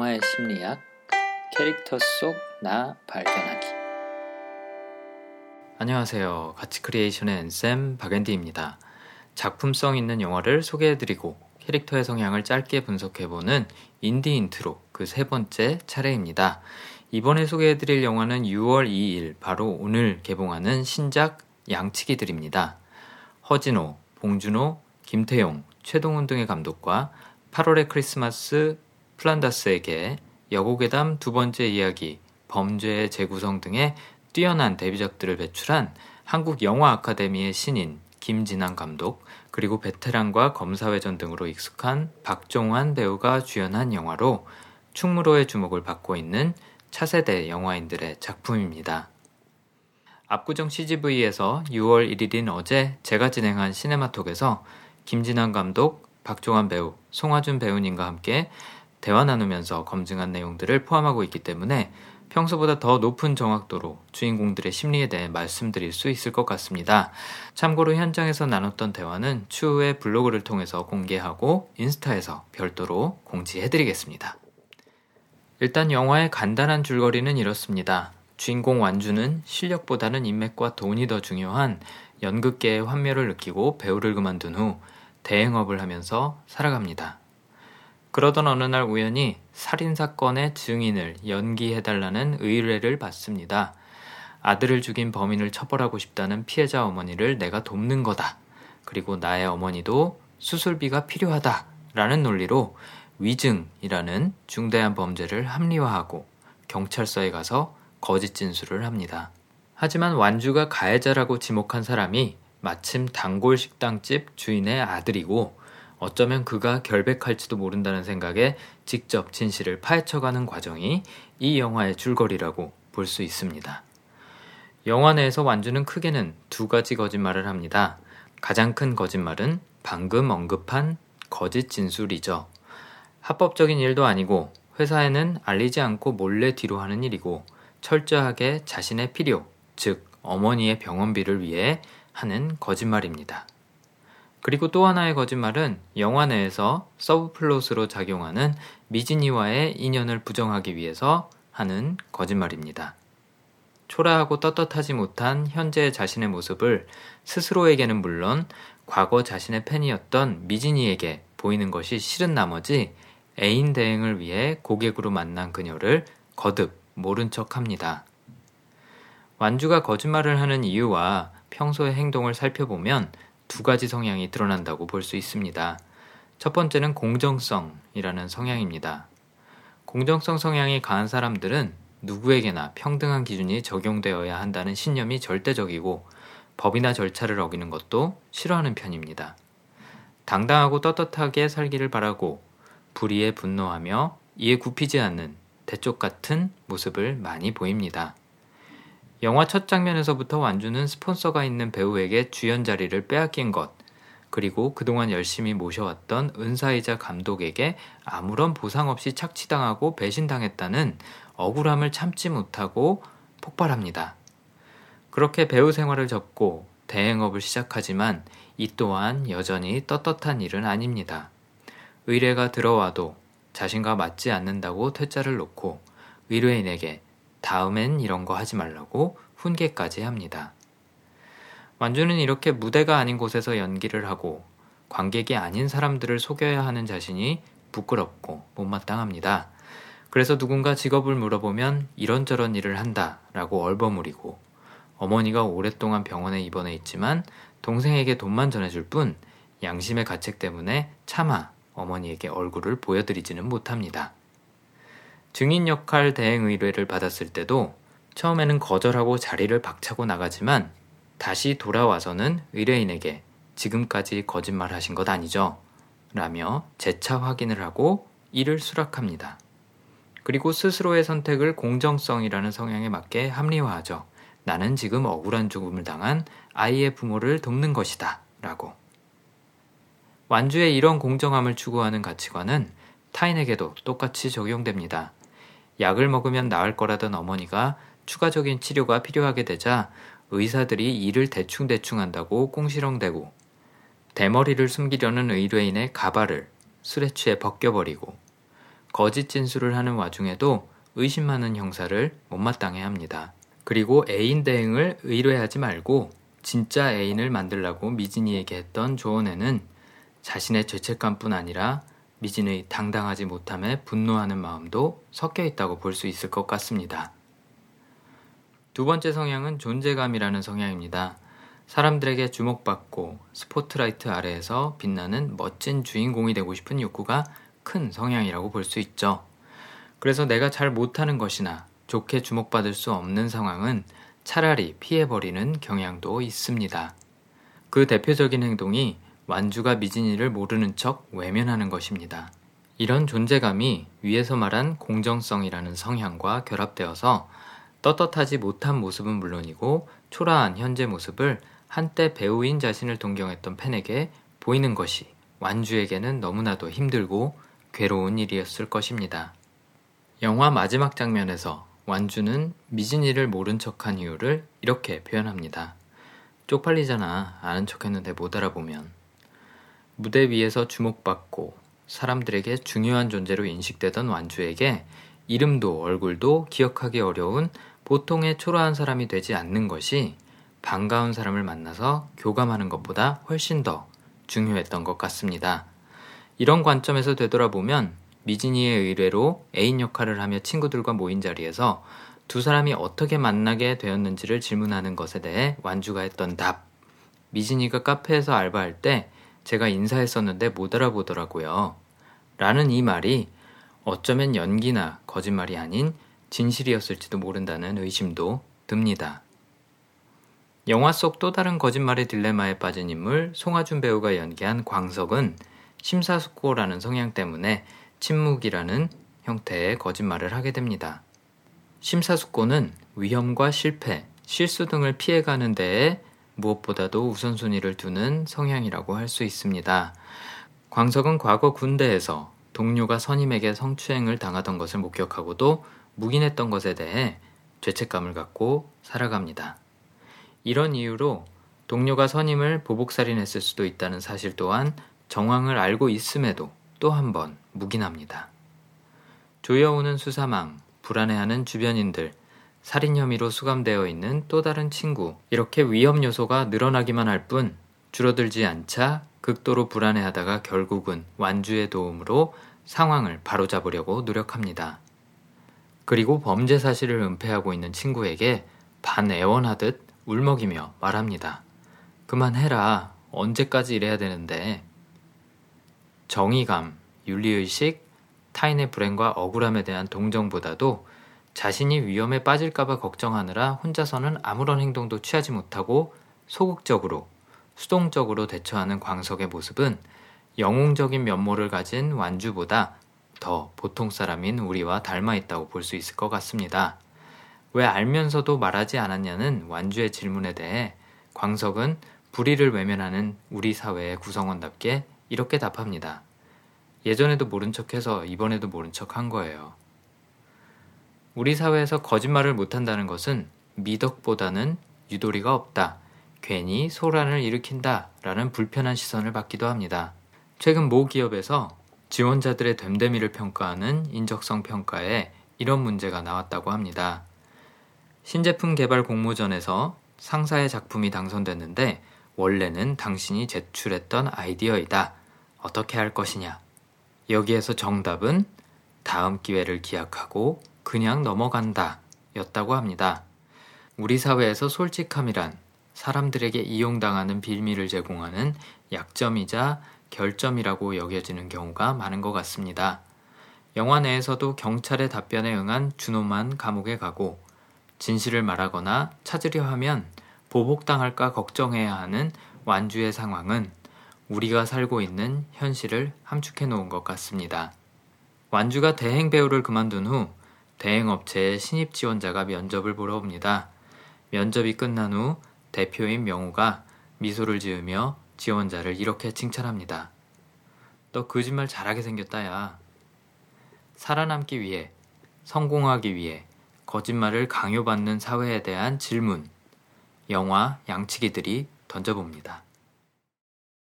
영화의 심리학 캐릭터 속 나 발견하기 안녕하세요. 가치 크리에이션의 엔쌤 박앤디입니다. 작품성 있는 영화를 소개해드리고 캐릭터의 성향을 짧게 분석해보는 인디 인트로 그 세 번째 차례입니다. 이번에 소개해드릴 영화는 6월 2일 바로 오늘 개봉하는 신작 양치기들입니다. 허진호, 봉준호, 김태용, 최동훈 등의 감독과 8월의 크리스마스, 플란다스에게 여고괴담 두 번째 이야기, 범죄의 재구성 등의 뛰어난 데뷔작들을 배출한 한국 영화 아카데미의 신인 김진환 감독, 그리고 베테랑과 검사회전 등으로 익숙한 박종환 배우가 주연한 영화로 충무로의 주목을 받고 있는 차세대 영화인들의 작품입니다. 압구정 CGV에서 6월 1일인 어제 제가 진행한 시네마톡에서 김진환 감독, 박종환 배우, 송하준 배우님과 함께 대화 나누면서 검증한 내용들을 포함하고 있기 때문에 평소보다 더 높은 정확도로 주인공들의 심리에 대해 말씀드릴 수 있을 것 같습니다. 참고로 현장에서 나눴던 대화는 추후에 블로그를 통해서 공개하고 인스타에서 별도로 공지해드리겠습니다. 일단 영화의 간단한 줄거리는 이렇습니다. 주인공 완주는 실력보다는 인맥과 돈이 더 중요한 연극계의 환멸을 느끼고 배우를 그만둔 후 대행업을 하면서 살아갑니다. 그러던 어느 날 우연히 살인사건의 증인을 연기해달라는 의뢰를 받습니다. 아들을 죽인 범인을 처벌하고 싶다는 피해자 어머니를 내가 돕는 거다. 그리고 나의 어머니도 수술비가 필요하다. 라는 논리로 위증이라는 중대한 범죄를 합리화하고 경찰서에 가서 거짓 진술을 합니다. 하지만 완주가 가해자라고 지목한 사람이 마침 단골 식당집 주인의 아들이고 어쩌면 그가 결백할지도 모른다는 생각에 직접 진실을 파헤쳐가는 과정이 이 영화의 줄거리라고 볼 수 있습니다. 영화 내에서 완주는 크게는 두 가지 거짓말을 합니다. 가장 큰 거짓말은 방금 언급한 거짓 진술이죠. 합법적인 일도 아니고 회사에는 알리지 않고 몰래 뒤로 하는 일이고 철저하게 자신의 필요, 즉 어머니의 병원비를 위해 하는 거짓말입니다. 그리고 또 하나의 거짓말은 영화 내에서 서브플롯으로 작용하는 미진이와의 인연을 부정하기 위해서 하는 거짓말입니다. 초라하고 떳떳하지 못한 현재의 자신의 모습을 스스로에게는 물론 과거 자신의 팬이었던 미진이에게 보이는 것이 싫은 나머지 애인 대행을 위해 고객으로 만난 그녀를 거듭 모른 척 합니다. 완주가 거짓말을 하는 이유와 평소의 행동을 살펴보면 두 가지 성향이 드러난다고 볼 수 있습니다. 첫 번째는 공정성이라는 성향입니다. 공정성 성향이 강한 사람들은 누구에게나 평등한 기준이 적용되어야 한다는 신념이 절대적이고 법이나 절차를 어기는 것도 싫어하는 편입니다. 당당하고 떳떳하게 살기를 바라고 불의에 분노하며 이에 굽히지 않는 대쪽 같은 모습을 많이 보입니다. 영화 첫 장면에서부터 완주는 스폰서가 있는 배우에게 주연 자리를 빼앗긴 것, 그리고 그동안 열심히 모셔왔던 은사이자 감독에게 아무런 보상 없이 착취당하고 배신당했다는 억울함을 참지 못하고 폭발합니다. 그렇게 배우 생활을 접고 대행업을 시작하지만 이 또한 여전히 떳떳한 일은 아닙니다. 의뢰가 들어와도 자신과 맞지 않는다고 퇴짜를 놓고 의뢰인에게 다음엔 이런 거 하지 말라고 훈계까지 합니다. 완주는 이렇게 무대가 아닌 곳에서 연기를 하고 관객이 아닌 사람들을 속여야 하는 자신이 부끄럽고 못마땅합니다. 그래서 누군가 직업을 물어보면 이런저런 일을 한다 라고 얼버무리고 어머니가 오랫동안 병원에 입원해 있지만 동생에게 돈만 전해줄 뿐 양심의 가책 때문에 차마 어머니에게 얼굴을 보여드리지는 못합니다. 증인 역할 대행 의뢰를 받았을 때도 처음에는 거절하고 자리를 박차고 나가지만 다시 돌아와서는 의뢰인에게 지금까지 거짓말 하신 것 아니죠? 라며 재차 확인을 하고 이를 수락합니다. 그리고 스스로의 선택을 공정성이라는 성향에 맞게 합리화하죠. 나는 지금 억울한 죽음을 당한 아이의 부모를 돕는 것이다. 라고. 완주의 이런 공정함을 추구하는 가치관은 타인에게도 똑같이 적용됩니다. 약을 먹으면 나을 거라던 어머니가 추가적인 치료가 필요하게 되자 의사들이 일을 대충대충 한다고 꽁시렁대고 대머리를 숨기려는 의뢰인의 가발을 술에 취해 벗겨버리고 거짓 진술을 하는 와중에도 의심 많은 형사를 못마땅해 합니다. 그리고 애인 대행을 의뢰하지 말고 진짜 애인을 만들라고 미진이에게 했던 조언에는 자신의 죄책감뿐 아니라 미진의 당당하지 못함에 분노하는 마음도 섞여 있다고 볼 수 있을 것 같습니다. 두 번째 성향은 존재감이라는 성향입니다. 사람들에게 주목받고 스포트라이트 아래에서 빛나는 멋진 주인공이 되고 싶은 욕구가 큰 성향이라고 볼 수 있죠. 그래서 내가 잘 못하는 것이나 좋게 주목받을 수 없는 상황은 차라리 피해버리는 경향도 있습니다. 그 대표적인 행동이 완주가 미진이를 모르는 척 외면하는 것입니다. 이런 존재감이 위에서 말한 공정성이라는 성향과 결합되어서 떳떳하지 못한 모습은 물론이고 초라한 현재 모습을 한때 배우인 자신을 동경했던 팬에게 보이는 것이 완주에게는 너무나도 힘들고 괴로운 일이었을 것입니다. 영화 마지막 장면에서 완주는 미진이를 모른 척한 이유를 이렇게 표현합니다. 쪽팔리잖아. 아는 척 했는데 못 알아보면. 무대 위에서 주목받고 사람들에게 중요한 존재로 인식되던 완주에게 이름도 얼굴도 기억하기 어려운 보통의 초라한 사람이 되지 않는 것이 반가운 사람을 만나서 교감하는 것보다 훨씬 더 중요했던 것 같습니다. 이런 관점에서 되돌아보면 미진이의 의뢰로 애인 역할을 하며 친구들과 모인 자리에서 두 사람이 어떻게 만나게 되었는지를 질문하는 것에 대해 완주가 했던 답. 미진이가 카페에서 알바할 때 제가 인사했었는데 못 알아보더라고요. 라는 이 말이 어쩌면 연기나 거짓말이 아닌 진실이었을지도 모른다는 의심도 듭니다. 영화 속 또 다른 거짓말의 딜레마에 빠진 인물 송하준 배우가 연기한 광석은 심사숙고라는 성향 때문에 침묵이라는 형태의 거짓말을 하게 됩니다. 심사숙고는 위험과 실패, 실수 등을 피해가는 데에 무엇보다도 우선순위를 두는 성향이라고 할 수 있습니다. 광석은 과거 군대에서 동료가 선임에게 성추행을 당하던 것을 목격하고도 묵인했던 것에 대해 죄책감을 갖고 살아갑니다. 이런 이유로 동료가 선임을 보복살인했을 수도 있다는 사실 또한 정황을 알고 있음에도 또 한 번 묵인합니다. 조여오는 수사망, 불안해하는 주변인들, 살인 혐의로 수감되어 있는 또 다른 친구, 이렇게 위험 요소가 늘어나기만 할 뿐 줄어들지 않자 극도로 불안해하다가 결국은 완주의 도움으로 상황을 바로잡으려고 노력합니다. 그리고 범죄 사실을 은폐하고 있는 친구에게 반애원하듯 울먹이며 말합니다. 그만해라. 언제까지 이래야 되는데. 정의감, 윤리의식, 타인의 불행과 억울함에 대한 동정보다도 자신이 위험에 빠질까봐 걱정하느라 혼자서는 아무런 행동도 취하지 못하고 소극적으로, 수동적으로 대처하는 광석의 모습은 영웅적인 면모를 가진 완주보다 더 보통 사람인 우리와 닮아 있다고 볼 수 있을 것 같습니다. 왜 알면서도 말하지 않았냐는 완주의 질문에 대해 광석은 불의를 외면하는 우리 사회의 구성원답게 이렇게 답합니다. 예전에도 모른 척해서 이번에도 모른 척 한 거예요. 우리 사회에서 거짓말을 못한다는 것은 미덕보다는 유도리가 없다. 괜히 소란을 일으킨다. 라는 불편한 시선을 받기도 합니다. 최근 모 기업에서 지원자들의 됨됨이를 평가하는 인적성 평가에 이런 문제가 나왔다고 합니다. 신제품 개발 공모전에서 상사의 작품이 당선됐는데 원래는 당신이 제출했던 아이디어이다. 어떻게 할 것이냐? 여기에서 정답은 다음 기회를 기약하고 그냥 넘어간다 였다고 합니다. 우리 사회에서 솔직함이란 사람들에게 이용당하는 빌미를 제공하는 약점이자 결점이라고 여겨지는 경우가 많은 것 같습니다. 영화 내에서도 경찰의 답변에 응한 준호만 감옥에 가고 진실을 말하거나 찾으려 하면 보복당할까 걱정해야 하는 완주의 상황은 우리가 살고 있는 현실을 함축해 놓은 것 같습니다. 완주가 대행 배우를 그만둔 후 대행업체의 신입 지원자가 면접을 보러 옵니다. 면접이 끝난 후 대표인 명우가 미소를 지으며 지원자를 이렇게 칭찬합니다. 너 거짓말 잘하게 생겼다, 야. 살아남기 위해, 성공하기 위해 거짓말을 강요받는 사회에 대한 질문, 영화 양치기들이 던져봅니다.